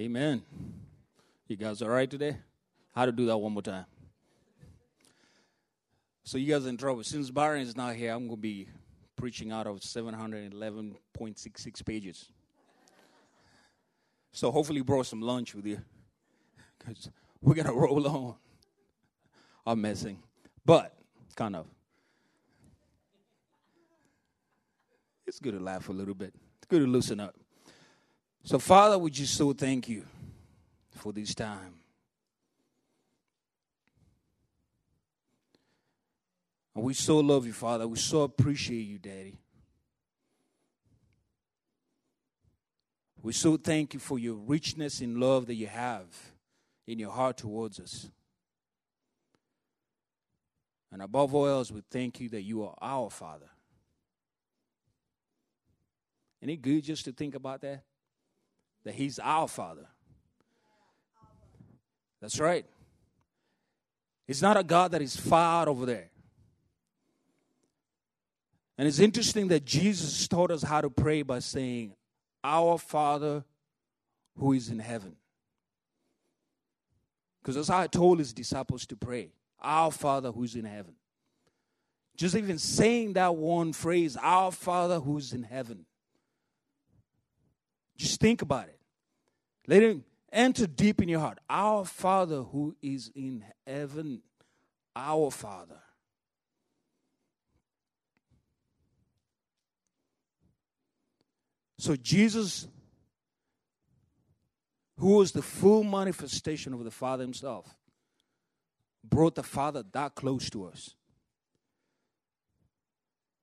Amen. You guys all right today? How to do that one more time? So you guys in trouble. Since Byron is not here, I'm going to be preaching out of 711.66 pages. So hopefully you brought some lunch with you. Because we're going to roll on. I'm messing. But, kind of. It's good to laugh a little bit. It's good to loosen up. So, Father, we just so thank you for this time. And we so love you, Father. We so appreciate you, Daddy. We so thank you for your richness in love that you have in your heart towards us. And above all else, we thank you that you are our Father. It good just to think about that? That He's our Father. That's right. He's not a God that is far over there. And it's interesting that Jesus taught us how to pray by saying, Our Father who is in heaven. Because that's how I told his disciples to pray. Our Father who's in heaven. Just even saying that one phrase, Our Father who's in heaven. Just think about it. Let him enter deep in your heart. Our Father who is in heaven. Our Father. So Jesus, who was the full manifestation of the Father Himself, brought the Father that close to us.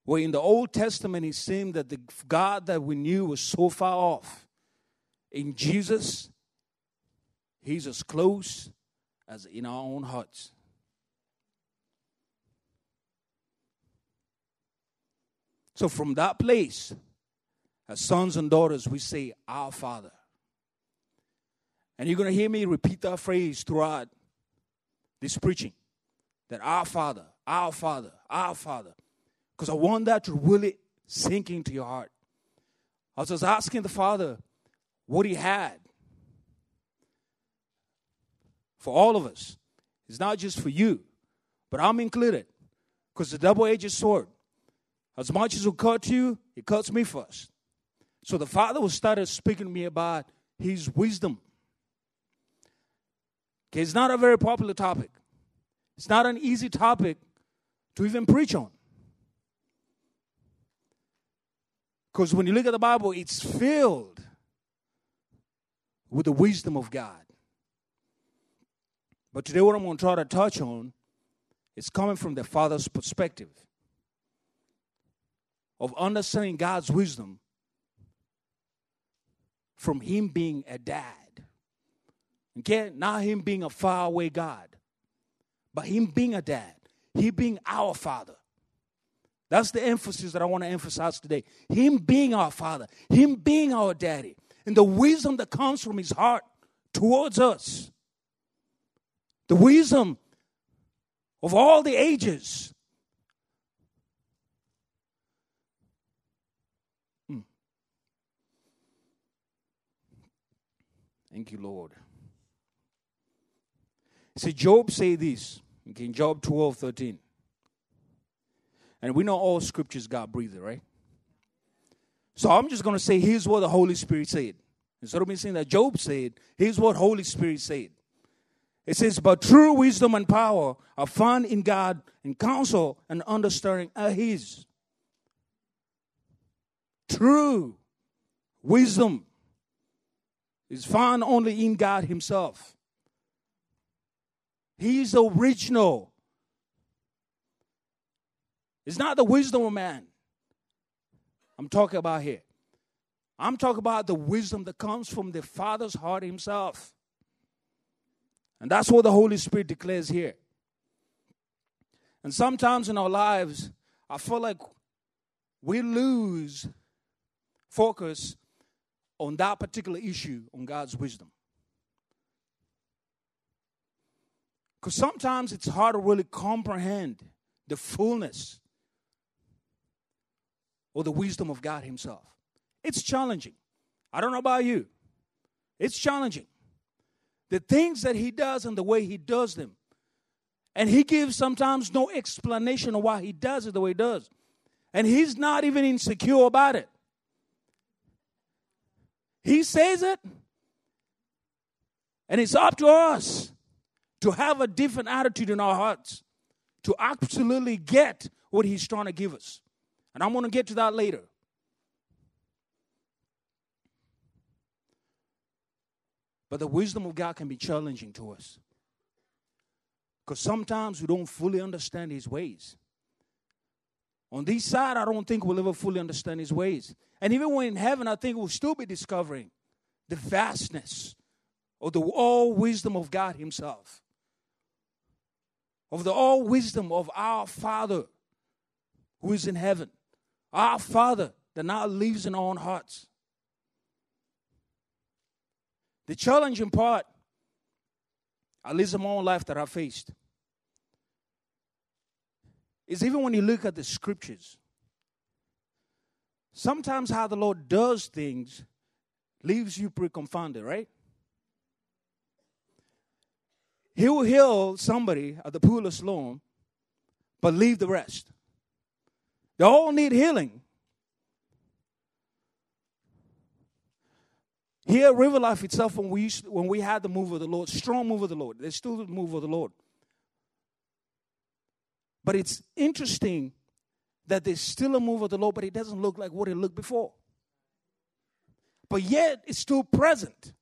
Where in the Old Testament it seemed that the God that we knew was so far off. In Jesus, He's as close as in our own hearts. So from that place, as sons and daughters, we say, Our Father. And you're going to hear me repeat that phrase throughout this preaching that our Father, our Father, our Father. Because I want that to really sink into your heart. I was just asking the Father what He had for all of us. It's not just for you, but I'm included. Because the double edged sword, as much as it cuts you, it cuts me first. So the father was started speaking to me about his wisdom. Okay, it's not a very popular topic. It's not an easy topic to even preach on. Because when you look at the Bible, it's filled with the wisdom of God. But today, what I'm going to try to touch on is coming from the Father's perspective of understanding God's wisdom from him being a dad. Okay? Not him being a faraway God, but him being a dad. He being our father. That's the emphasis that I want to emphasize today. Him being our father, him being our daddy, and the wisdom that comes from his heart towards us. The wisdom of all the ages hmm. Thank you, Lord. See, Job say this in Job 12, 13. And we know all scriptures God breathed, right? So I'm just going to say, here's what the Holy Spirit said. Instead of me saying that Job said, here's what Holy Spirit said. It says, But true wisdom and power are found in God, and counsel and understanding are His. True wisdom is found only in God Himself. He's original. It's not the wisdom of man. I'm talking about here. I'm talking about the wisdom that comes from the Father's heart Himself. And that's what the Holy Spirit declares here. And sometimes in our lives, I feel like we lose focus on that particular issue on God's wisdom. Because sometimes it's hard to really comprehend the fullness or the wisdom of God Himself. It's challenging. I don't know about you, It's challenging. The things that he does and the way he does them. And he gives sometimes no explanation of why he does it the way he does. And he's not even insecure about it. He says it, and it's up to us to have a different attitude in our hearts to absolutely get what he's trying to give us. And I'm going to get to that later. But the wisdom of God can be challenging to us. Because sometimes we don't fully understand his ways. On this side, I don't think we'll ever fully understand his ways. And even when in heaven, I think we'll still be discovering the vastness of the all wisdom of God Himself, of the all wisdom of our Father who is in heaven, our Father that now lives in our own hearts. The challenging part, at least in my own life that I faced, is even when you look at the scriptures, sometimes how the Lord does things leaves you pretty confounded, right? He will heal somebody at the pool of Siloam, but leave the rest. They all need healing. Here, River Life itself, when we used, when we had the move of the Lord, strong move of the Lord, there's still the move of the Lord. But it's interesting that there's still a move of the Lord, but it doesn't look like what it looked before. But yet, it's still present.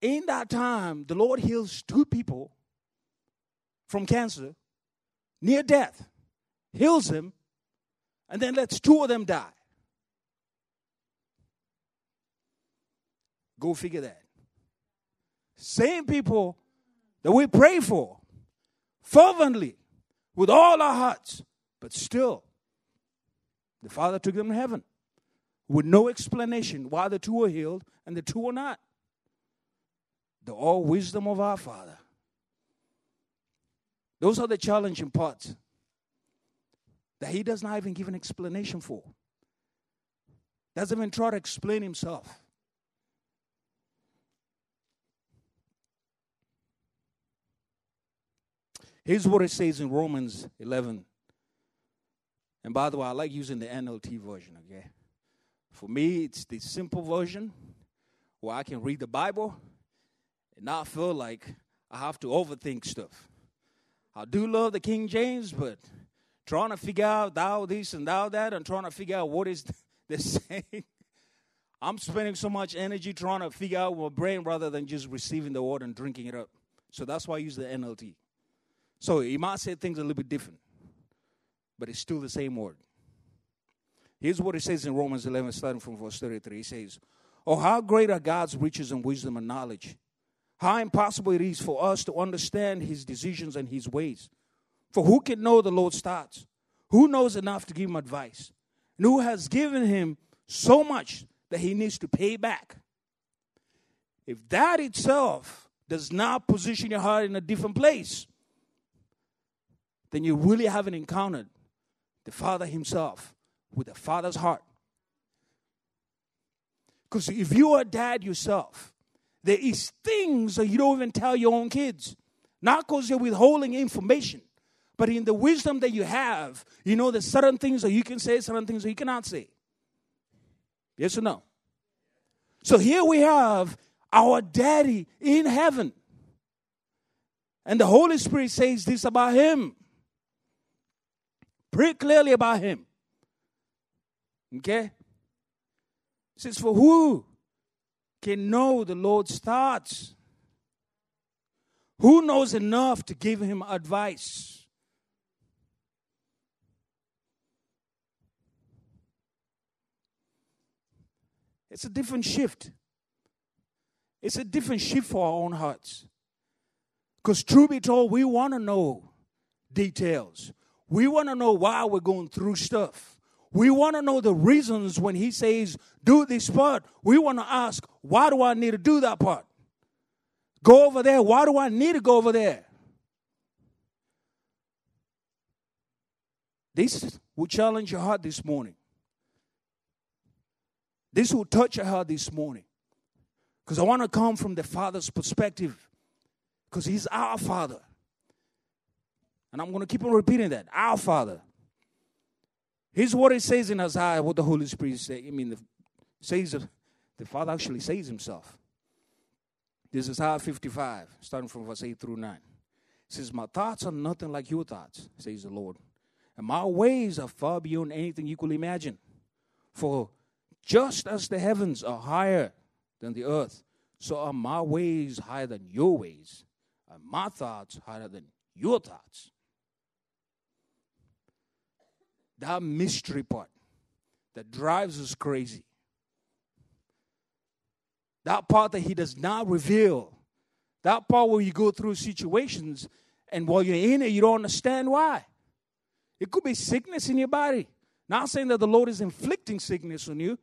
In that time, the Lord heals two people from cancer, near death, heals them, and then lets two of them die. Go figure that. Same people that we pray for fervently with all our hearts, but still, the Father took them to heaven with no explanation why the two were healed and the two were not. The all wisdom of our Father. Those are the challenging parts that He does not even give an explanation for. Doesn't even try to explain Himself. Here's what it says in Romans 11. And by the way, I like using the NLT version, okay? For me, it's the simple version where I can read the Bible and not feel like I have to overthink stuff. I do love the King James, but trying to figure out thou this and thou that and trying to figure out what is the saying. I'm spending so much energy trying to figure out my brain rather than just receiving the word and drinking it up. So that's why I use the NLT. So he might say things a little bit different, but it's still the same word. Here's what it says in Romans 11, starting from verse 33. He says, Oh, how great are God's riches and wisdom and knowledge! How impossible it is for us to understand his decisions and his ways. For who can know the Lord's thoughts? Who knows enough to give him advice? And who has given him so much that he needs to pay back? If that itself does not position your heart in a different place, then you really haven't encountered the Father Himself with the Father's heart. Because if you are dad yourself, there is things that you don't even tell your own kids. Not because you're withholding information, but in the wisdom that you have, you know there's certain things that you can say, certain things that you cannot say. Yes or no? So here we have our daddy in heaven. And the Holy Spirit says this about him pretty clearly about him. Okay? It says, For who can know the Lord's thoughts? Who knows enough to give him advice? It's a different shift. It's a different shift for our own hearts. Because, truth be told, we want to know details. We want to know why we're going through stuff. We want to know the reasons when he says, do this part. We want to ask, why do I need to do that part? Go over there. Why do I need to go over there? This will challenge your heart this morning. This will touch your heart this morning. Because I want to come from the Father's perspective. Because He's our Father. And I'm going to keep on repeating that. Our Father. Here's what it says in Isaiah, what the Holy Spirit says. I mean, the, says the Father actually says Himself. This is Isaiah 55, starting from verse 8 through 9. It says, My thoughts are nothing like your thoughts, says the Lord. And my ways are far beyond anything you could imagine. For just as the heavens are higher than the earth, so are my ways higher than your ways, and my thoughts higher than your thoughts. That mystery part that drives us crazy. That part that he does not reveal. That part where you go through situations and while you're in it, you don't understand why. It could be sickness in your body. Not saying that the Lord is inflicting sickness on you.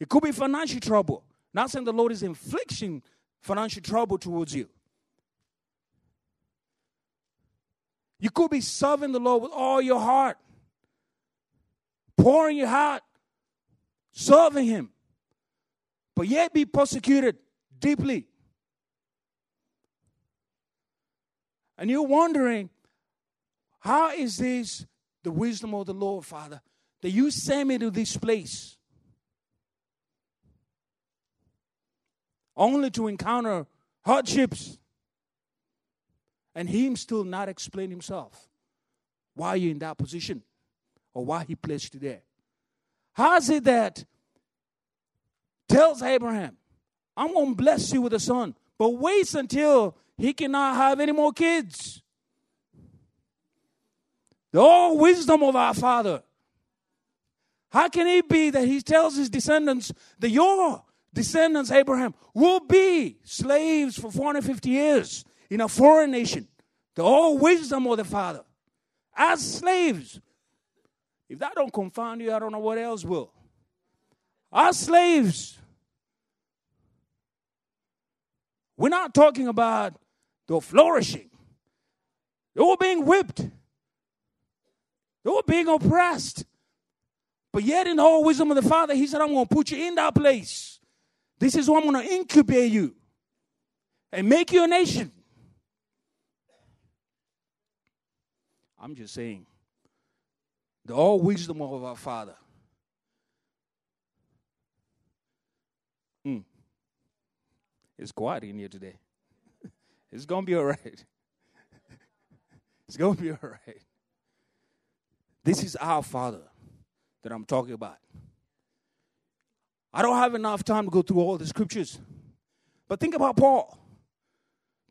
It could be financial trouble. Not saying the Lord is inflicting financial trouble towards you. You could be serving the Lord with all your heart, pouring your heart, serving Him, but yet be persecuted deeply. And you're wondering, how is this the wisdom of the Lord, Father, that you send me to this place? Only to encounter hardships and him still not explain himself. Why you're in that position or why he placed you there? How is it that tells Abraham, I'm going to bless you with a son, but waits until he cannot have any more kids? The all wisdom of our Father. How can it be that he tells his descendants that your descendants, Abraham, will be slaves for 450 years in a foreign nation? The all wisdom of the Father. As slaves. If that don't confound you, I don't know what else will. Our slaves. We're not talking about the flourishing. They were being whipped. They were being oppressed. But yet, in the whole wisdom of the Father, He said, I'm going to put you in that place. This is where I'm going to incubate you and make you a nation. I'm just saying, the all wisdom of our Father. Mm. It's quiet in here today. it's going to be all right. it's going to be all right. This is our Father that I'm talking about. I don't have enough time to go through all the scriptures. But think about Paul.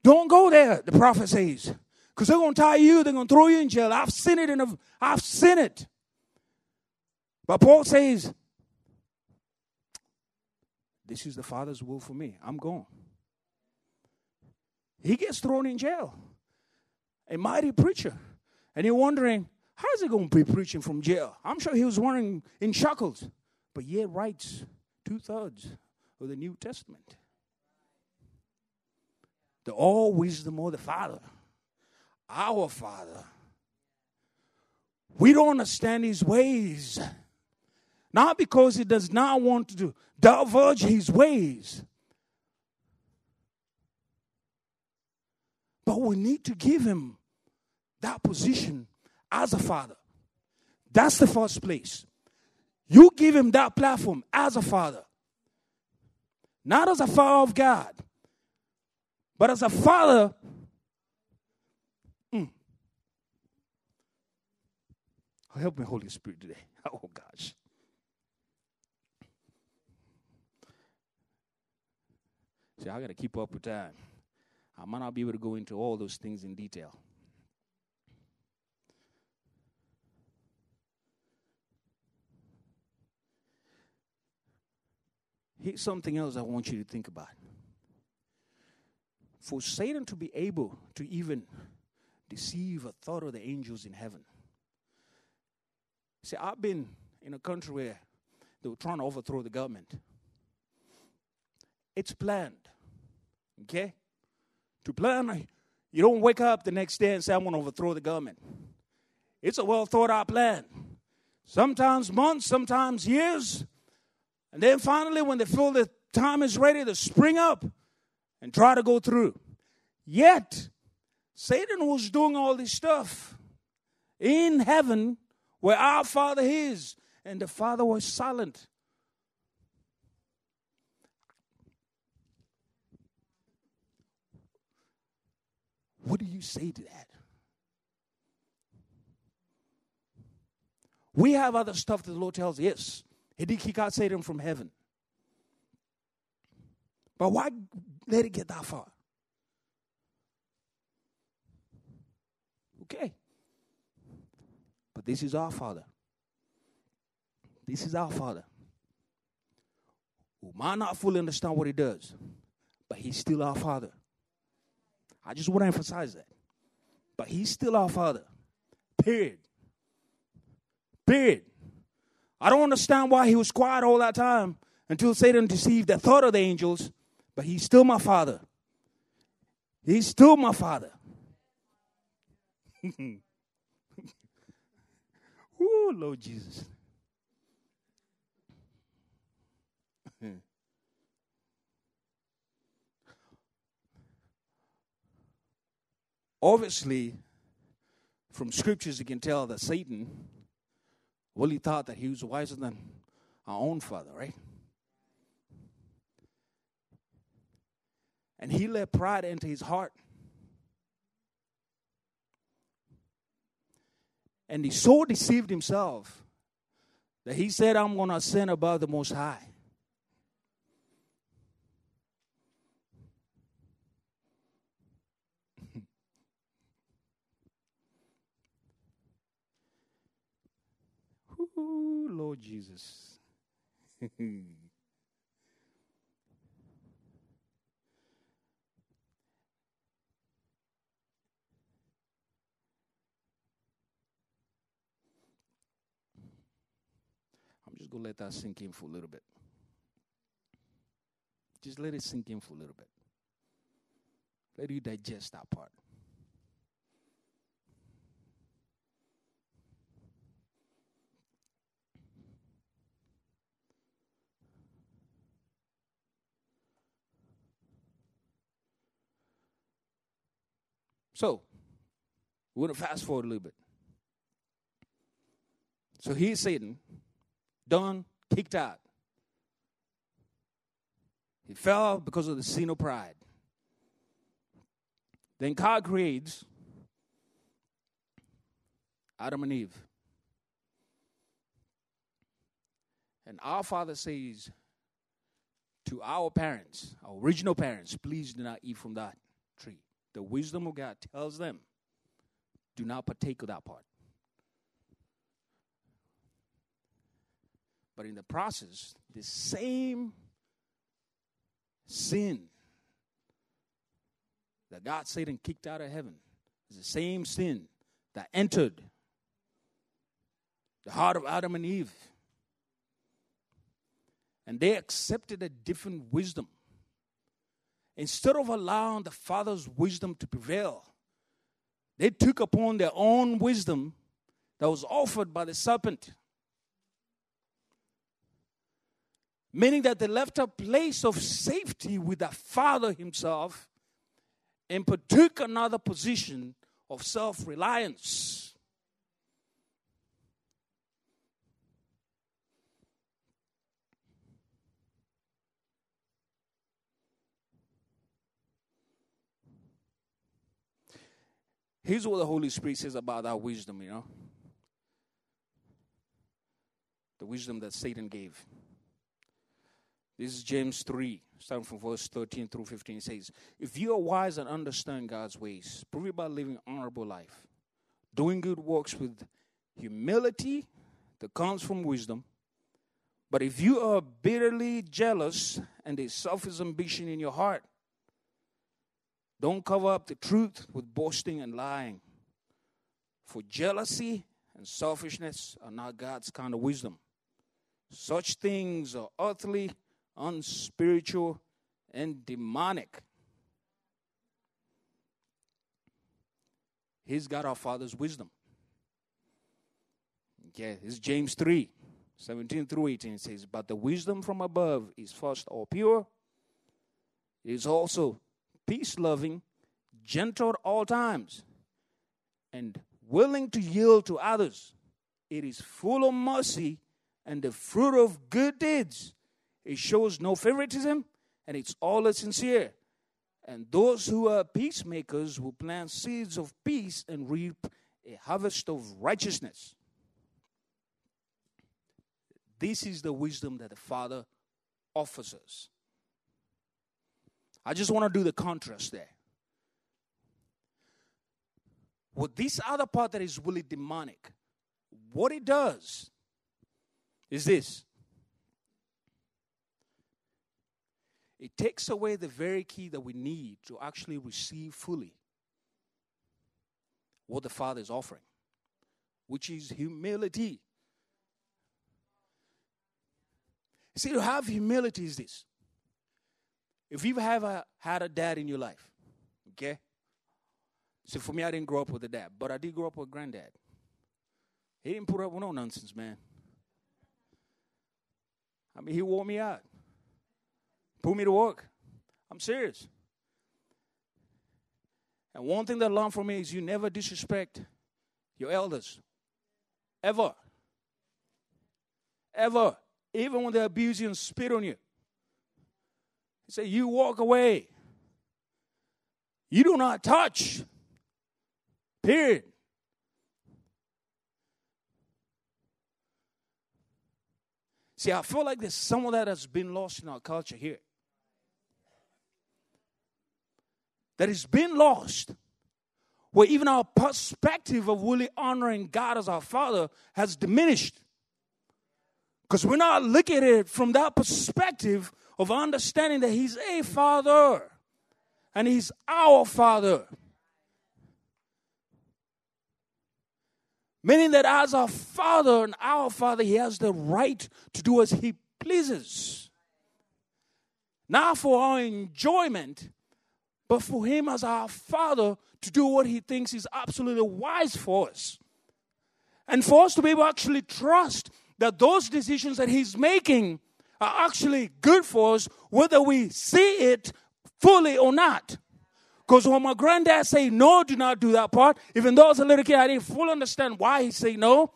Don't go there, the prophet says. Because they're going to tie you, they're going to throw you in jail. I've seen it, and I've seen it. But Paul says, This is the Father's will for me. I'm gone. He gets thrown in jail. A mighty preacher. And you're wondering, How's he going to be preaching from jail? I'm sure he was wearing in shackles, but yet writes two thirds of the New Testament. The all wisdom of the Father, our Father. We don't understand his ways. Not because he does not want to diverge his ways, but we need to give him that position as a father. That's the first place. You give him that platform as a father. Not as a father of God, but as a father. Help me, Holy Spirit, today. Oh, gosh. See, I got to keep up with time. I might not be able to go into all those things in detail. Here's something else I want you to think about. For Satan to be able to even deceive a thought of the angels in heaven. See, I've been in a country where they were trying to overthrow the government. It's planned. Okay? To plan, you don't wake up the next day and say, I'm going to overthrow the government. It's a well thought out plan. Sometimes months, sometimes years. And then finally, when they feel the time is ready to spring up and try to go through. Yet, Satan was doing all this stuff in heaven where our Father is, and the Father was silent. What do you say to that? We have other stuff that the Lord tells us. Yes, He did kick out Satan from heaven. But why let it get that far? Okay. But this is our Father. This is our Father. Who might not fully understand what He does, but He's still our Father. I just want to emphasize that. But He's still our Father. Period. Period. I don't understand why He was quiet all that time until Satan deceived the thought of the angels, but He's still my Father. He's still my Father. Ooh, Lord Jesus. Obviously, from scriptures, you can tell that Satan really thought that he was wiser than our own father, right? And he let pride into his heart. And he so deceived himself that he said, I'm going to ascend above the Most High. Ooh, Lord Jesus. To let that sink in for a little bit. Just let it sink in for a little bit. Let you digest that part. So, we're going to fast forward a little bit. So here's Satan, done, kicked out. He fell because of the sin of pride. Then God creates Adam and Eve. And our Father says to our parents, our original parents, please do not eat from that tree. The wisdom of God tells them, do not partake of that part. But in the process, the same sin that God Satan kicked out of heaven is the same sin that entered the heart of Adam and Eve. And they accepted a different wisdom. Instead of allowing the Father's wisdom to prevail, they took upon their own wisdom that was offered by the serpent. Meaning that they left a place of safety with the Father Himself and took another position of self reliance. Here's what the Holy Spirit says about that wisdom, you know. The wisdom that Satan gave. This is James 3, starting from verse 13 through 15. It says, If you are wise and understand God's ways, prove it by living honorable life, doing good works with humility that comes from wisdom. But if you are bitterly jealous and a selfish ambition in your heart, don't cover up the truth with boasting and lying. For jealousy and selfishness are not God's kind of wisdom. Such things are earthly, unspiritual, and demonic. He's got our Father's wisdom. Okay, is James 3 17 through 18. It says, But the wisdom from above is first all pure, it is also peace loving, gentle at all times, and willing to yield to others. It is full of mercy and the fruit of good deeds. It shows no favoritism and it's always sincere. And those who are peacemakers will plant seeds of peace and reap a harvest of righteousness. This is the wisdom that the Father offers us. I just want to do the contrast there. With this other part that is really demonic, what it does is this it takes away the very key that we need to actually receive fully what the Father is offering, which is humility. See, to have humility is this. If you've ever had a dad in your life, okay? So for me, I didn't grow up with a dad, but I did grow up with granddad. He didn't put up with no nonsense, man. I mean, he wore me out, put me to work. I'm serious. And one thing that I learned from me is you never disrespect your elders. Ever. Ever even when they abuse you and spit on you. He said, You walk away. You do not touch. Period. See, I feel like there's some of that has been lost in our culture here. That has been lost. Where even our perspective of really honoring God as our Father has diminished. Because we're not looking at it from that perspective of understanding that He's a Father and He's our Father. Meaning that as our Father and our Father, He has the right to do as He pleases. Not for our enjoyment, but for Him as our Father to do what He thinks is absolutely wise for us. And for us to be able to actually trust that those decisions that He's making are actually good for us, whether we see it fully or not. Because when my granddad say no, do not do that part, even though I was a little kid, I didn't fully understand why he say no.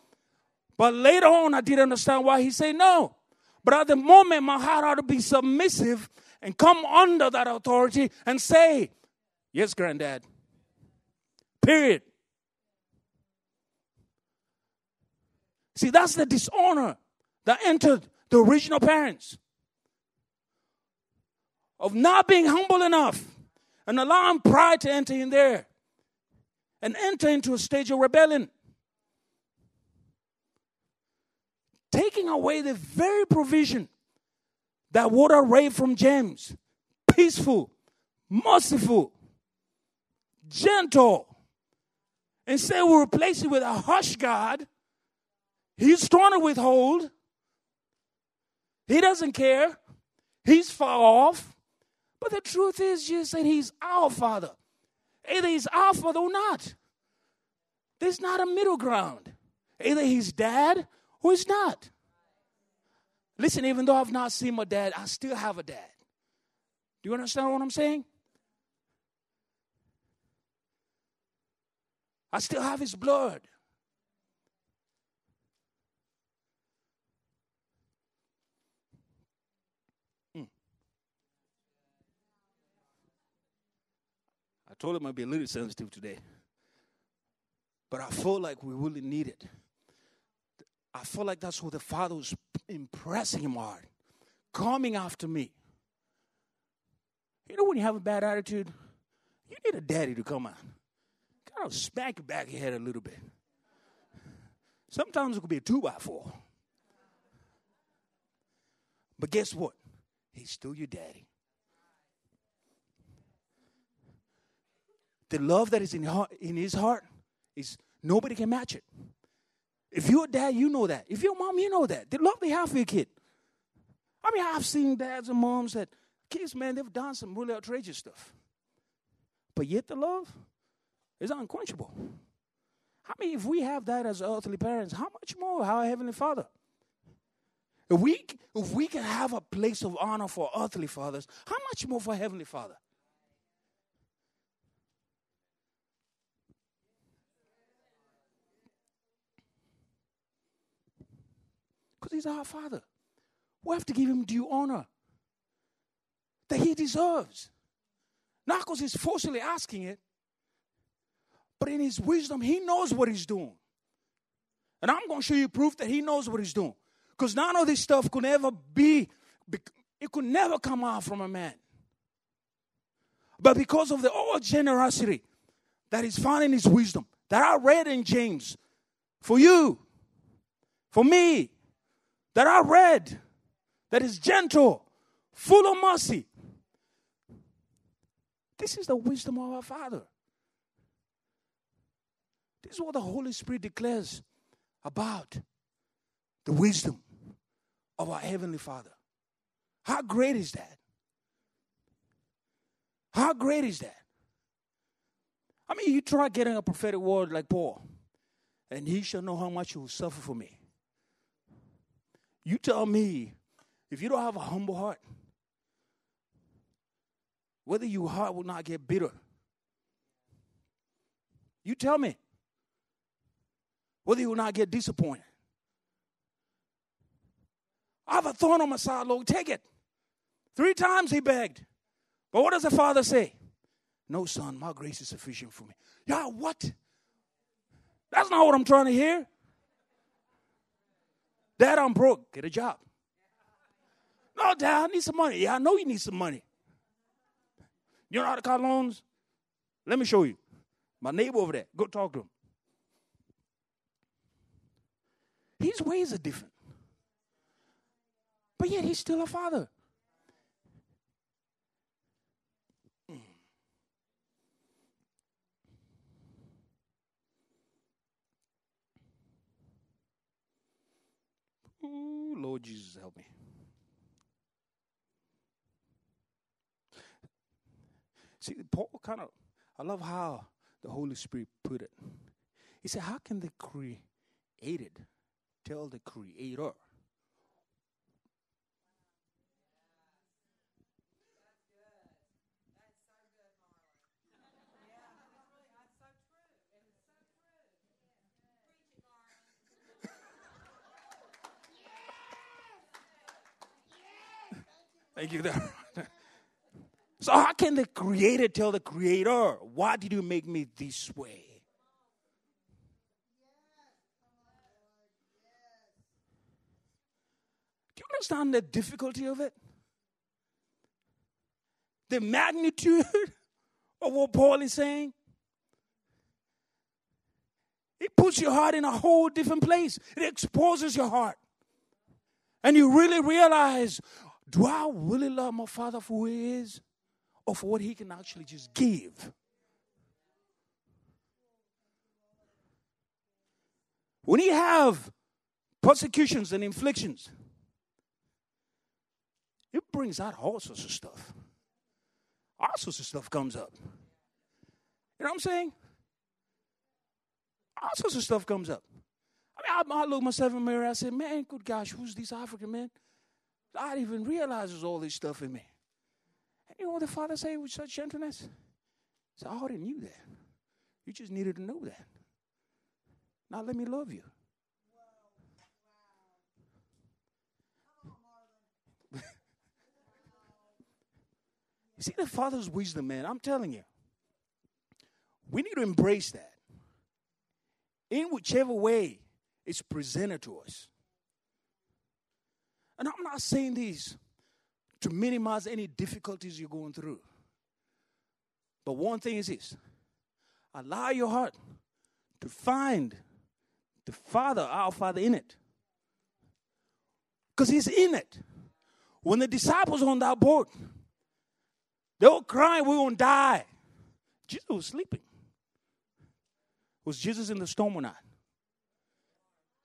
But later on, I did understand why he say no. But at the moment, my heart ought to be submissive and come under that authority and say, Yes, granddad. Period. See, that's the dishonor that entered the original parents of not being humble enough and allowing pride to enter in there and enter into a stage of rebellion. Taking away the very provision that water ray from James peaceful, merciful, gentle. Instead, we replace it with a harsh God He's trying to withhold. He doesn't care. He's far off. But the truth is, Jesus said He's our Father. Either He's our Father or not. There's not a middle ground. Either He's dad or He's not. Listen, even though I've not seen my dad, I still have a dad. Do you understand what I'm saying? I still have his blood. Hmm. I told him I'd be a little sensitive today. But I feel like we really need it. I feel like that's what the Father was impressing him on, coming after me. You know when you have a bad attitude, you need a daddy to come out. Kind of smack your back your head a little bit. Sometimes it could be a two by four. But guess what? He's still your daddy. the love that is in, in his heart is nobody can match it. If you're a dad, you know that. If you're a mom, you know that. The love they have for your kid. I mean, I've seen dads and moms that kids, man, they've done some really outrageous stuff. But yet the love is unquenchable. I mean, if we have that as earthly parents, how much more our Heavenly Father? If we, if we can have a place of honor for earthly fathers, how much more for Heavenly Father? Because He's our Father. We have to give Him due honor that He deserves. Not because He's forcefully asking it, but in His wisdom, He knows what He's doing. And I'm going to show you proof that He knows what He's doing. Because none of this stuff could ever be, it could never come out from a man. But because of the all generosity that is found in his wisdom, that I read in James, for you, for me, that I read, that is gentle, full of mercy. This is the wisdom of our Father. This is what the Holy Spirit declares about the wisdom of our Heavenly Father. How great is that? How great is that? I mean, you try getting a prophetic word like Paul, and he shall know how much he will suffer for me. You tell me, if you don't have a humble heart, whether your heart will not get bitter. You tell me whether you will not get disappointed. I have a thorn on my side, Lord. Take it. Three times he begged. But what does the father say? No, son, my grace is sufficient for me. Yeah, what? That's not what I'm trying to hear. Dad, I'm broke. Get a job. No, Dad, I need some money. Yeah, I know you need some money. You know how to car loans? Let me show you. My neighbor over there. Go talk to him. His ways are different. But yet he's still a father. Ooh, Lord Jesus, help me. See, Paul kind of, I love how the Holy Spirit put it. He said, How can the created tell the creator Thank you so how can the creator tell the creator, why did you make me this way? Do you understand the difficulty of it? The magnitude of what Paul is saying? It puts your heart in a whole different place. It exposes your heart. And you really realize do I really love my father for who he is or for what he can actually just give? When you have persecutions and inflictions, it brings out all sorts of stuff. All sorts of stuff comes up. You know what I'm saying? All sorts of stuff comes up. I mean, I, I look myself in the mirror. I said, "Man, good gosh, who's this African man? God even realizes all this stuff in me. And you know what the Father said with such gentleness? Said, I already knew that. You just needed to know that. Now let me love you. you see the Father's wisdom, man. I'm telling you. We need to embrace that. In whichever way it's presented to us. And I'm not saying this to minimize any difficulties you're going through. But one thing is this allow your heart to find the Father, our Father, in it. Because He's in it. When the disciples on that boat, they were crying, We're going to die. Jesus was sleeping. Was Jesus in the storm or not?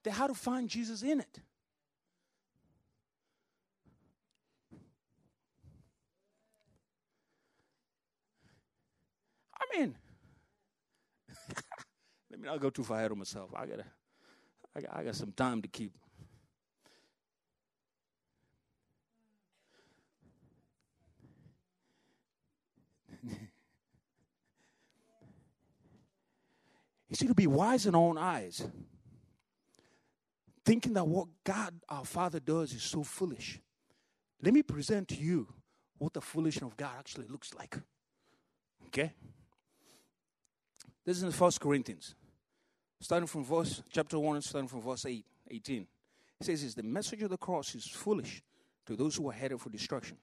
They had to find Jesus in it. I mean, Let me not go too far ahead of myself. I gotta, I got, I got some time to keep. you see, to be wise in our own eyes, thinking that what God our Father does is so foolish. Let me present to you what the foolishness of God actually looks like. Okay? This is in First Corinthians. Starting from verse chapter 1, starting from verse 8, 18. It says, is the message of the cross is foolish to those who are headed for destruction.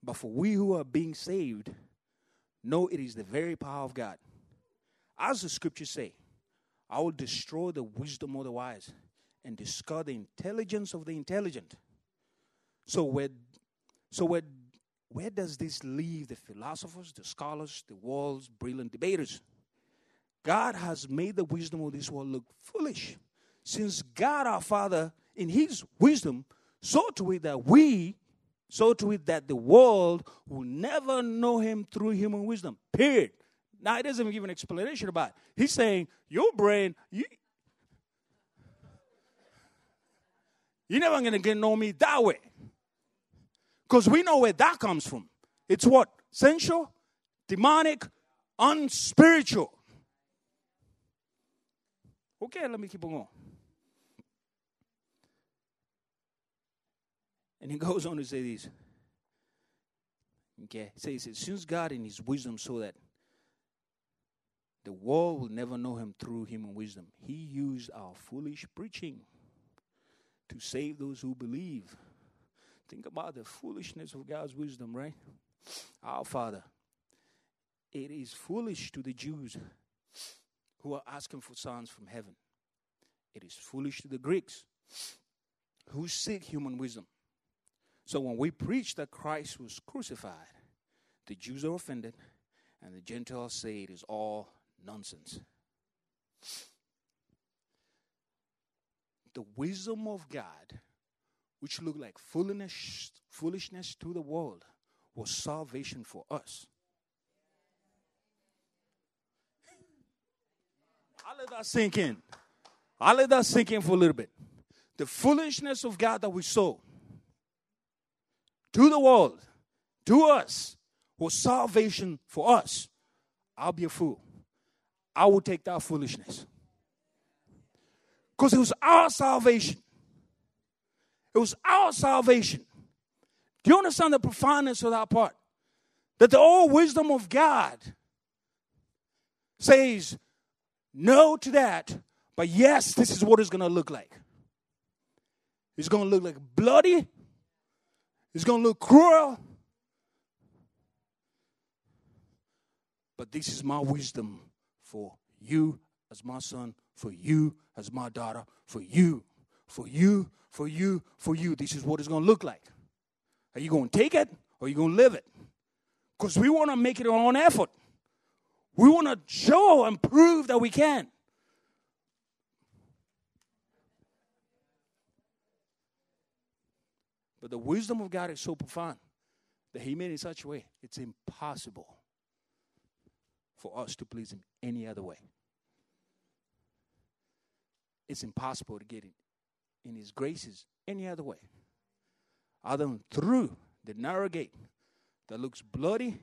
But for we who are being saved, know it is the very power of God. As the scriptures say, I will destroy the wisdom of the wise and discard the intelligence of the intelligent. So where so where where does this leave the philosophers, the scholars, the world's brilliant debaters? God has made the wisdom of this world look foolish. Since God our Father, in his wisdom, saw to it that we, saw to it that the world will never know him through human wisdom. Period. Now it doesn't even give an explanation about it. He's saying, Your brain, you, you're never gonna get know me that way. Because we know where that comes from. It's what? Sensual, demonic, unspiritual. Okay, let me keep on going. And he goes on to say this. Okay, so he says, since God in his wisdom so that the world will never know him through human wisdom, he used our foolish preaching to save those who believe. Think about the foolishness of God's wisdom, right? Our Father. It is foolish to the Jews who are asking for signs from heaven. It is foolish to the Greeks who seek human wisdom. So when we preach that Christ was crucified, the Jews are offended and the Gentiles say it is all nonsense. The wisdom of God, which looked like foolishness, foolishness to the world, was salvation for us. I let that sink in. I let that sink in for a little bit. The foolishness of God that we saw to the world, to us, was salvation for us. I'll be a fool. I will take that foolishness. Because it was our salvation. It was our salvation. Do you understand the profoundness of that part? That the all wisdom of God says no to that, but yes, this is what it's going to look like. It's going to look like bloody. It's going to look cruel. But this is my wisdom for you as my son, for you as my daughter, for you, for you, for you, for you. This is what it's going to look like. Are you going to take it or are you going to live it? Because we want to make it our own effort. We want to show and prove that we can. But the wisdom of God is so profound that He made it in such a way it's impossible for us to please Him any other way. It's impossible to get in His graces any other way other than through the narrow gate that looks bloody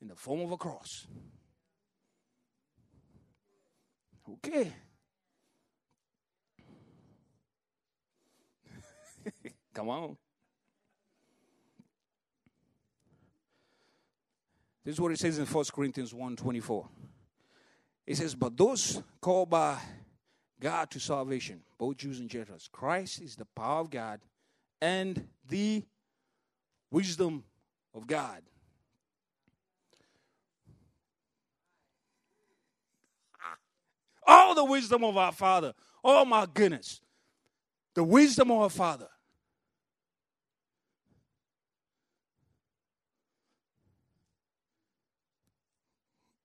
in the form of a cross. Okay. Come on. This is what it says in 1 Corinthians 1 24. It says, But those called by God to salvation, both Jews and Gentiles, Christ is the power of God and the wisdom of God. The wisdom of our Father. Oh my goodness. The wisdom of our Father.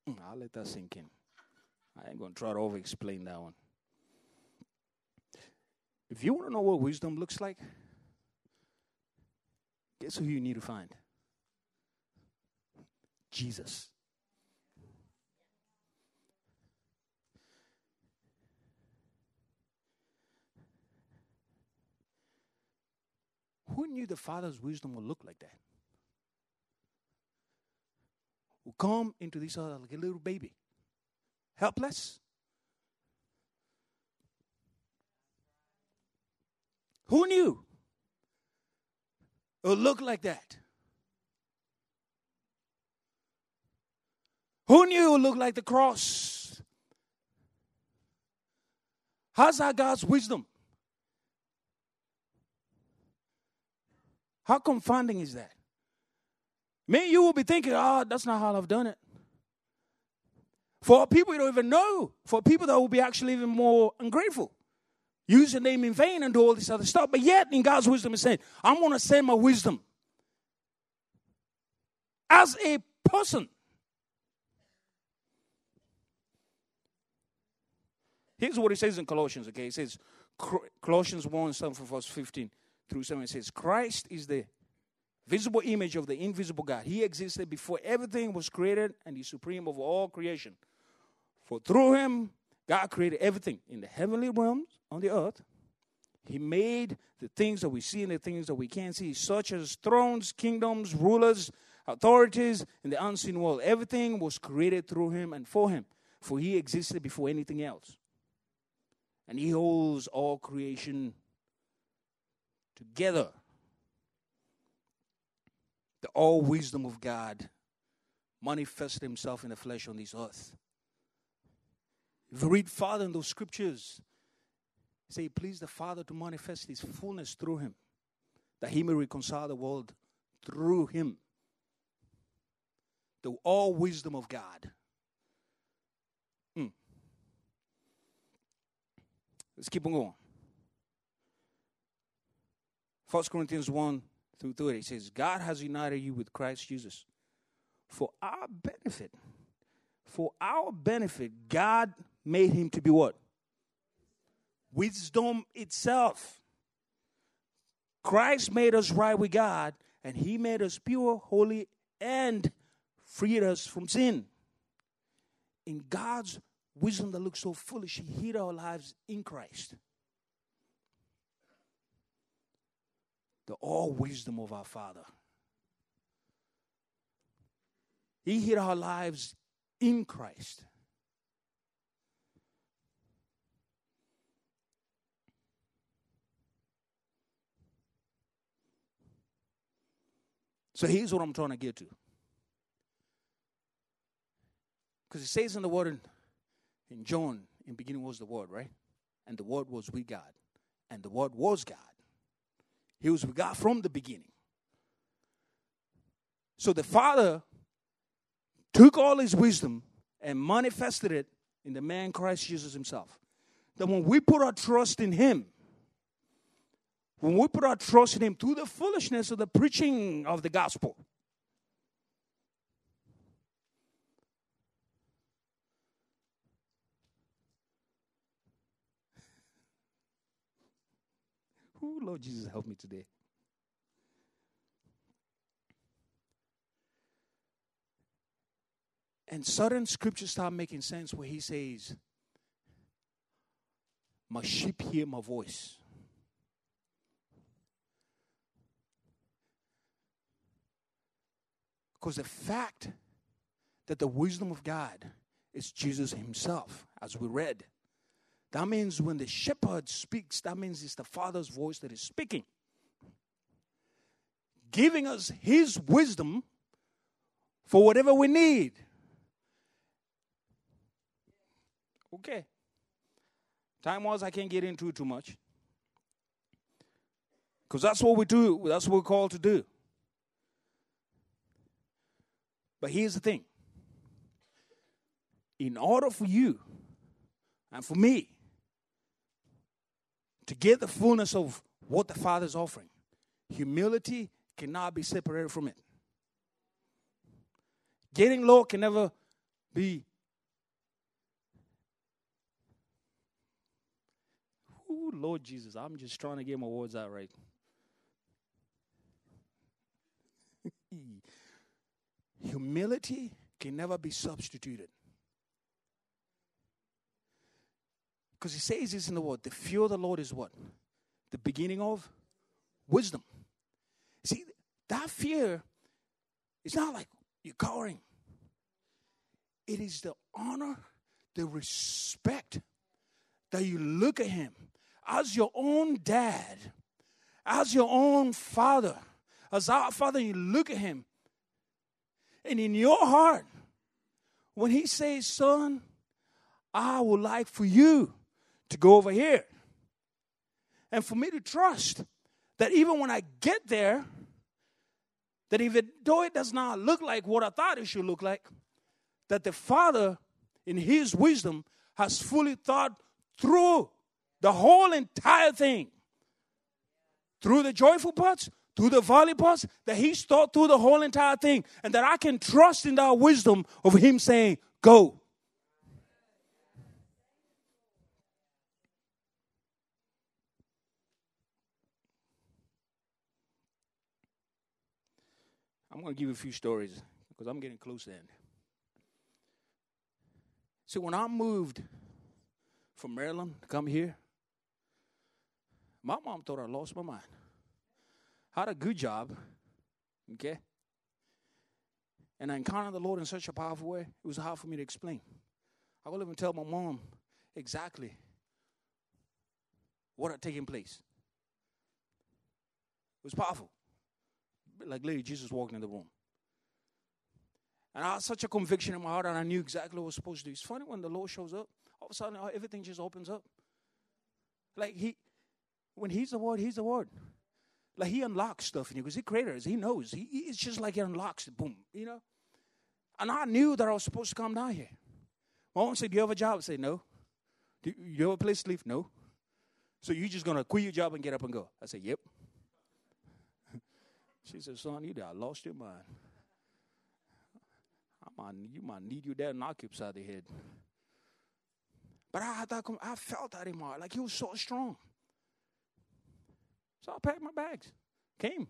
Mm, I'll let that sink in. I ain't going to try to over explain that one. If you want to know what wisdom looks like, guess who you need to find? Jesus. Who knew the Father's wisdom would look like that? Will come into this earth like a little baby, helpless. Who knew it would look like that? Who knew it would look like the cross? How's that God's wisdom? How confounding is that? Me, you will be thinking, oh, that's not how I've done it. For people you don't even know, for people that will be actually even more ungrateful, use your name in vain and do all this other stuff. But yet, in God's wisdom, He's saying, I'm going to send my wisdom as a person. Here's what he says in Colossians, okay? He says, Colossians 1, 7, verse 15 through 7, it says, Christ is the visible image of the invisible God. He existed before everything was created and is supreme over all creation. For through him, God created everything in the heavenly realms on the earth. He made the things that we see and the things that we can't see, such as thrones, kingdoms, rulers, authorities in the unseen world. Everything was created through him and for him, for he existed before anything else. And he holds all creation together. The all wisdom of God manifested himself in the flesh on this earth. If you read Father in those scriptures, say, please the Father to manifest his fullness through him, that he may reconcile the world through him. The all wisdom of God. Mm. Let's keep on going. 1 Corinthians 1 through 30 says, God has united you with Christ Jesus for our benefit. For our benefit, God made him to be what? Wisdom itself. Christ made us right with God, and he made us pure, holy, and freed us from sin. In God's wisdom that looks so foolish, he hid our lives in Christ. The all wisdom of our Father. He hid our lives in Christ. So here's what I'm trying to get to. Because it says in the word in, in John, in beginning was the word, right? And the word was with God. And the word was God. He was with God from the beginning. So the Father took all his wisdom and manifested it in the man Christ Jesus himself. That when we put our trust in him, when we put our trust in him through the foolishness of the preaching of the gospel, Lord Jesus, help me today. And sudden scriptures start making sense where he says, My sheep hear my voice. Because the fact that the wisdom of God is Jesus Himself, as we read, that means when the shepherd speaks, that means it's the Father's voice that is speaking, giving us His wisdom for whatever we need. Okay. Time was I can't get into too much. Because that's what we do, that's what we're called to do. But here's the thing in order for you and for me to get the fullness of what the Father is offering. Humility cannot be separated from it. Getting low can never be. Ooh, Lord Jesus, I'm just trying to get my words out right. Humility can never be substituted. Because he says this in the word the fear of the Lord is what? The beginning of wisdom. See, that fear is not like you're cowering. It is the honor, the respect that you look at him as your own dad, as your own father, as our father, you look at him. And in your heart, when he says, Son, I would like for you to go over here. And for me to trust that even when I get there, that even though it does not look like what I thought it should look like, that the Father, in His wisdom, has fully thought through the whole entire thing. Through the joyful parts, through the valley parts, that He's thought through the whole entire thing, and that I can trust in that wisdom of Him saying, Go. I'm going to give you a few stories because I'm getting close to end. See, when I moved from Maryland to come here, my mom thought I lost my mind. I had a good job, okay? And I encountered the Lord in such a powerful way, it was hard for me to explain. I couldn't even tell my mom exactly what had taken place. It was powerful like literally Jesus walking in the room. And I had such a conviction in my heart, and I knew exactly what I was supposed to do. It's funny when the Lord shows up, all of a sudden everything just opens up. Like he, when He's the Word, He's the Word. Like He unlocks stuff in you because He created us. He knows. He, it's just like He unlocks it. Boom, you know. And I knew that I was supposed to come down here. My mom said, "Do you have a job?" I said, "No." Do you have a place to live? No. So you're just gonna quit your job and get up and go? I said, "Yep." She said, Son, you I lost your mind. I might, you might need your dad knock you upside the head. But I, I, thought, I felt that in my heart, like he was so strong. So I packed my bags, came.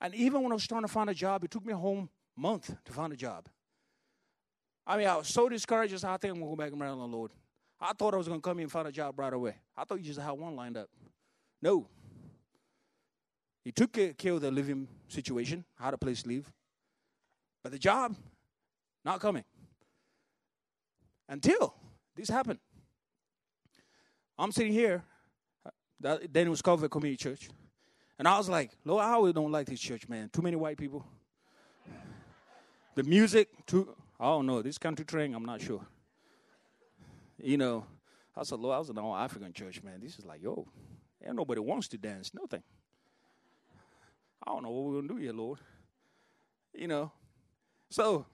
And even when I was trying to find a job, it took me a whole month to find a job. I mean, I was so discouraged. I, think I'm going to go back and to Maryland, Lord. I thought I was going to come here and find a job right away. I thought you just had one lined up. No. He took care of the living situation, had a place to live. But the job, not coming. Until this happened. I'm sitting here. Uh, that, then it was Calvary Community Church. And I was like, Lord, I really don't like this church, man. Too many white people. the music, too, I don't know. This country train, I'm not sure. You know, I said, Lord, I was an all African church, man. This is like, yo, and nobody wants to dance, nothing. I don't know what we're going to do here, Lord. You know. So,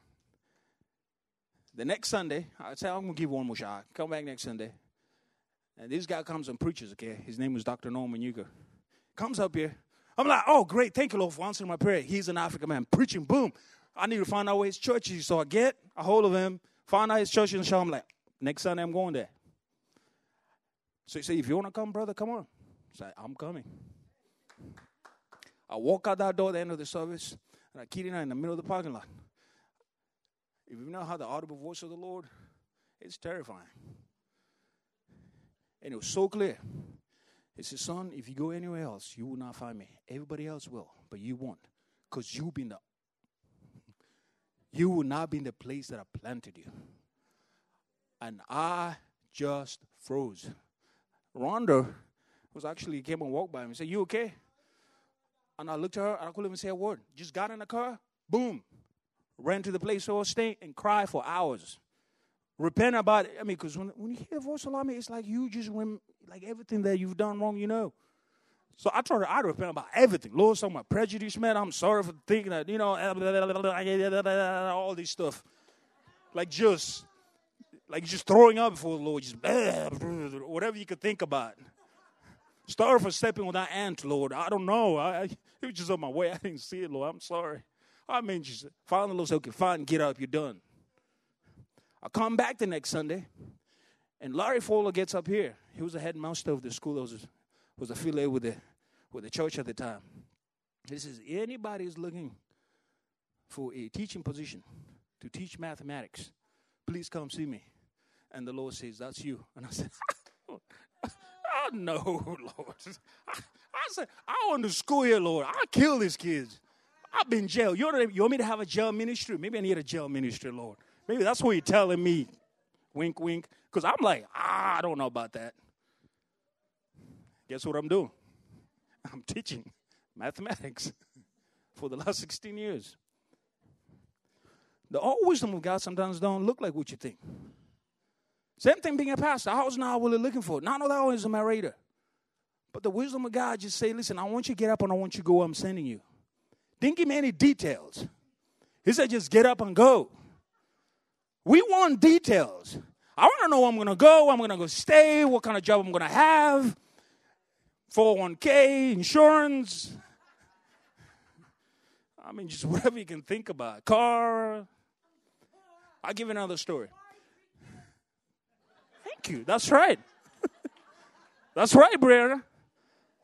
the next Sunday, I say, I'm going to give one more shot. Come back next Sunday. And this guy comes and preaches, okay? His name is Dr. Norman Yuga. Comes up here. I'm like, oh, great. Thank you, Lord, for answering my prayer. He's an African man preaching. Boom. I need to find out where his church is. So I get a hold of him, find out his church, and show him, like, next Sunday I'm going there. So he said, if you want to come, brother, come on. Say, I'm coming. I walk out that door at the end of the service, and I kid you not, in the middle of the parking lot. If you know how the audible voice of the Lord, it's terrifying. And it was so clear. He said, Son, if you go anywhere else, you will not find me. Everybody else will, but you won't. Because you've been the you will not be in the place that I planted you. And I just froze. Rhonda was actually came and walked by me and said, You okay? And I looked at her and I couldn't even say a word. Just got in the car, boom, ran to the place where I was staying and cried for hours. Repent about it. I mean, because when, when you hear the voice of me, it's like you just went, like everything that you've done wrong, you know. So I try to I repent about everything. Lord, some of my prejudice, man. I'm sorry for thinking that, you know, all this stuff. Like just, like just throwing up before the Lord, just whatever you could think about. Sorry for stepping on that ant, Lord. I don't know. I, I, it was just on my way. I didn't see it, Lord. I'm sorry. I mean, just finally, the Lord said, okay, fine, get up. You're done. I come back the next Sunday, and Larry Fowler gets up here. He was the headmaster of the school that was, was affiliated with the, with the church at the time. He says, anybody is looking for a teaching position to teach mathematics, please come see me. And the Lord says, that's you. And I said, I know, Lord. I, I said, I want to school here, Lord. I kill these kids. I've been jail. You want, you want me to have a jail ministry? Maybe I need a jail ministry, Lord. Maybe that's what you're telling me. Wink, wink. Because I'm like, ah, I don't know about that. Guess what I'm doing? I'm teaching mathematics for the last 16 years. The all wisdom of God sometimes don't look like what you think. Same thing being a pastor. I was not really looking for of that was on my radar. But the wisdom of God just say, listen, I want you to get up and I want you to go where I'm sending you. Didn't give me any details. He said, just get up and go. We want details. I want to know where I'm going to go, I'm going to go stay, what kind of job I'm going to have, 401k, insurance. I mean, just whatever you can think about. Car. I'll give you another story. You. That's right. That's right, Brianna.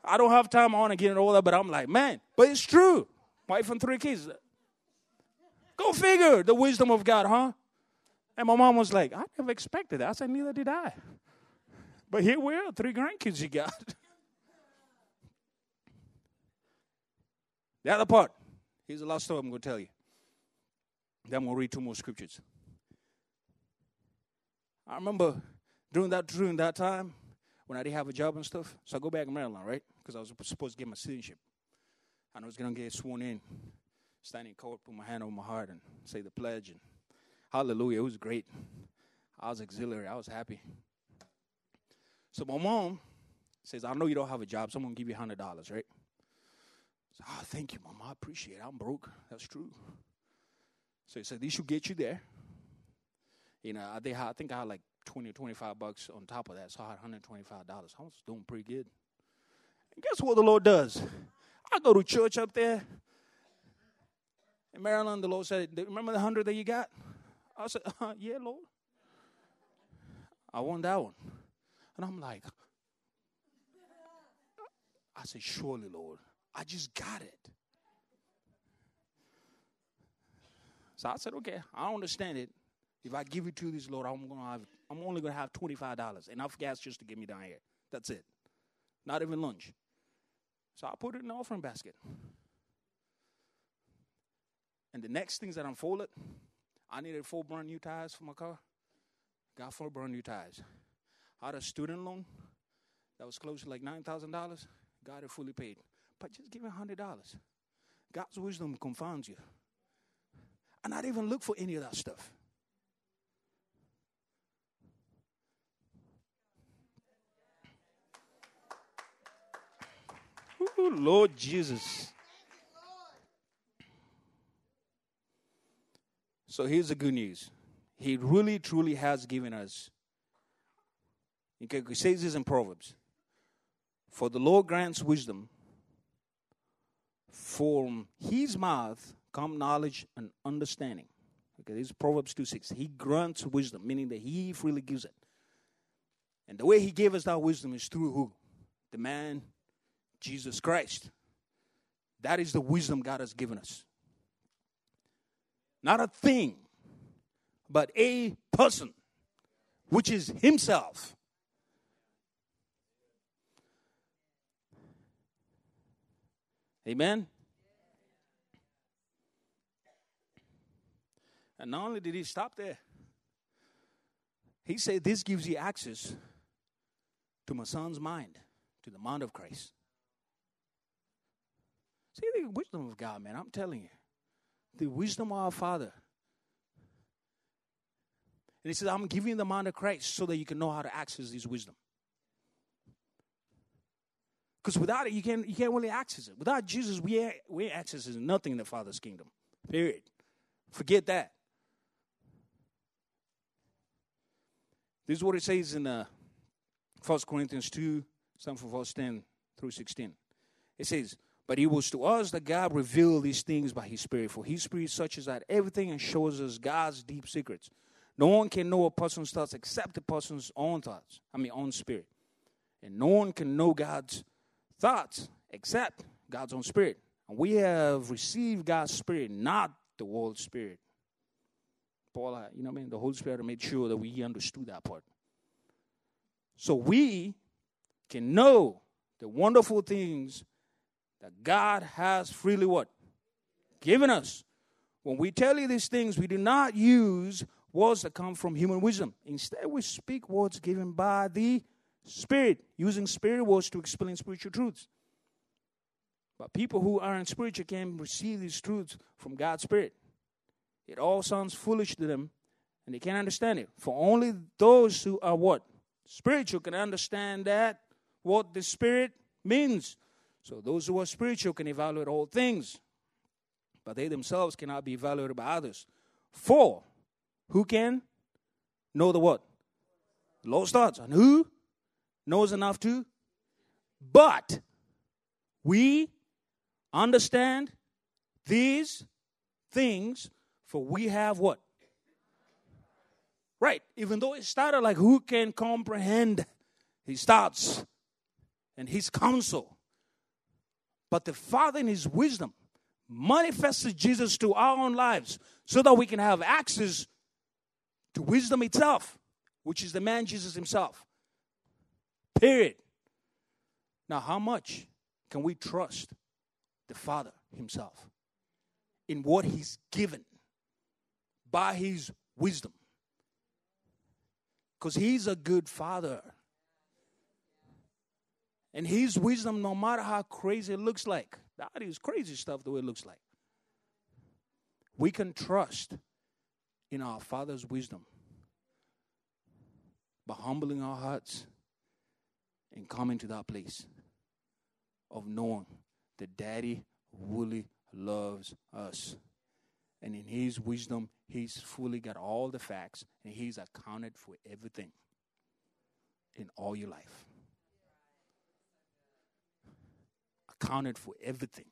I don't have time. To get into all that, but I'm like, man, but it's true. Wife and three kids. Go figure the wisdom of God, huh? And my mom was like, I never expected that. I said, neither did I. But here we are, three grandkids you got. the other part, here's the last story I'm going to tell you. Then we'll read two more scriptures. I remember during that during that time when I didn't have a job and stuff. So I go back to Maryland, right? Because I was supposed to get my citizenship. And I was going to get sworn in, standing in court, put my hand on my heart and say the pledge. And hallelujah, it was great. I was exhilarated. I was happy. So my mom says, I know you don't have a job, so I'm going to give you $100, right? So, oh, thank you, mom. I appreciate it. I'm broke. That's true. So he said, this should get you there. You know, I I, think I had like 20 or 25 bucks on top of that, so I had $125. I was doing pretty good. And guess what the Lord does? I go to church up there. In Maryland, the Lord said, Remember the hundred that you got? I said, uh, Yeah, Lord. I won that one. And I'm like, I said, Surely, Lord. I just got it. So I said, Okay, I understand it. If I give it to this, Lord, I'm gonna have I'm only gonna have twenty five dollars, enough gas just to get me down here. That's it. Not even lunch. So I put it in the offering basket. And the next things that unfolded, I needed four brand new tires for my car. Got four brand new tires. I had a student loan that was close to like nine thousand dollars. Got it fully paid. But just give me hundred dollars. God's wisdom confounds you. And I didn't even look for any of that stuff. Ooh, Lord Jesus. So here's the good news. He really, truly has given us. Okay, he says this in Proverbs. For the Lord grants wisdom. From his mouth come knowledge and understanding. Okay, this is Proverbs 2 6. He grants wisdom, meaning that he freely gives it. And the way he gave us that wisdom is through who? The man Jesus Christ. That is the wisdom God has given us. Not a thing, but a person, which is Himself. Amen. And not only did he stop there, he said, This gives you access to my son's mind, to the mind of Christ. See the wisdom of God, man. I'm telling you. The wisdom of our Father. And he says, I'm giving the mind of Christ so that you can know how to access this wisdom. Because without it, you can't, you can't really access it. Without Jesus, we we accessing nothing in the Father's kingdom. Period. Forget that. This is what it says in uh, 1 Corinthians 2, something from verse 10 through 16. It says, but it was to us that God revealed these things by His Spirit. For His Spirit searches out everything and shows us God's deep secrets. No one can know a person's thoughts except the person's own thoughts. I mean, own spirit. And no one can know God's thoughts except God's own spirit. And we have received God's spirit, not the world's spirit. Paul, you know what I mean? The Holy Spirit made sure that we understood that part. So we can know the wonderful things that God has freely what? Given us. When we tell you these things, we do not use words that come from human wisdom. Instead, we speak words given by the Spirit, using spirit words to explain spiritual truths. But people who aren't spiritual can receive these truths from God's Spirit. It all sounds foolish to them, and they can't understand it. For only those who are what? Spiritual can understand that, what the Spirit means. So those who are spiritual can evaluate all things, but they themselves cannot be evaluated by others. For who can know the what? Lord's thoughts. And who knows enough to? But we understand these things, for we have what? Right. Even though it started like who can comprehend his thoughts and his counsel. But the Father in his wisdom manifested Jesus to our own lives so that we can have access to wisdom itself, which is the man Jesus himself. Period. Now, how much can we trust the Father himself in what he's given by his wisdom? Because he's a good father. And his wisdom, no matter how crazy it looks like, that is crazy stuff the way it looks like. We can trust in our Father's wisdom by humbling our hearts and coming to that place of knowing that Daddy really loves us. And in His wisdom, He's fully got all the facts and He's accounted for everything in all your life. Accounted for everything.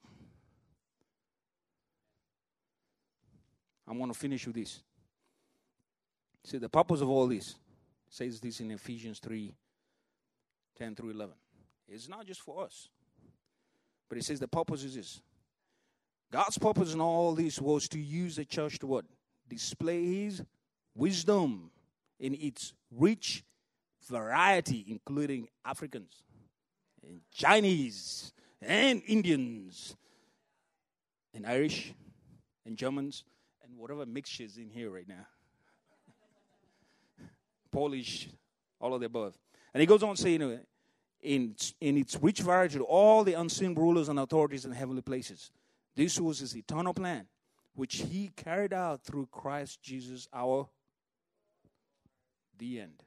I want to finish with this. See, the purpose of all this says this in Ephesians 3 10 through 11. It's not just for us, but it says the purpose is this God's purpose in all this was to use the church to what? Display His wisdom in its rich variety, including Africans and Chinese and Indians and Irish and Germans and whatever mixtures in here right now. Polish, all of the above. And he goes on saying, you know, in, in its rich variety all the unseen rulers and authorities in heavenly places. This was his eternal plan, which he carried out through Christ Jesus our the end.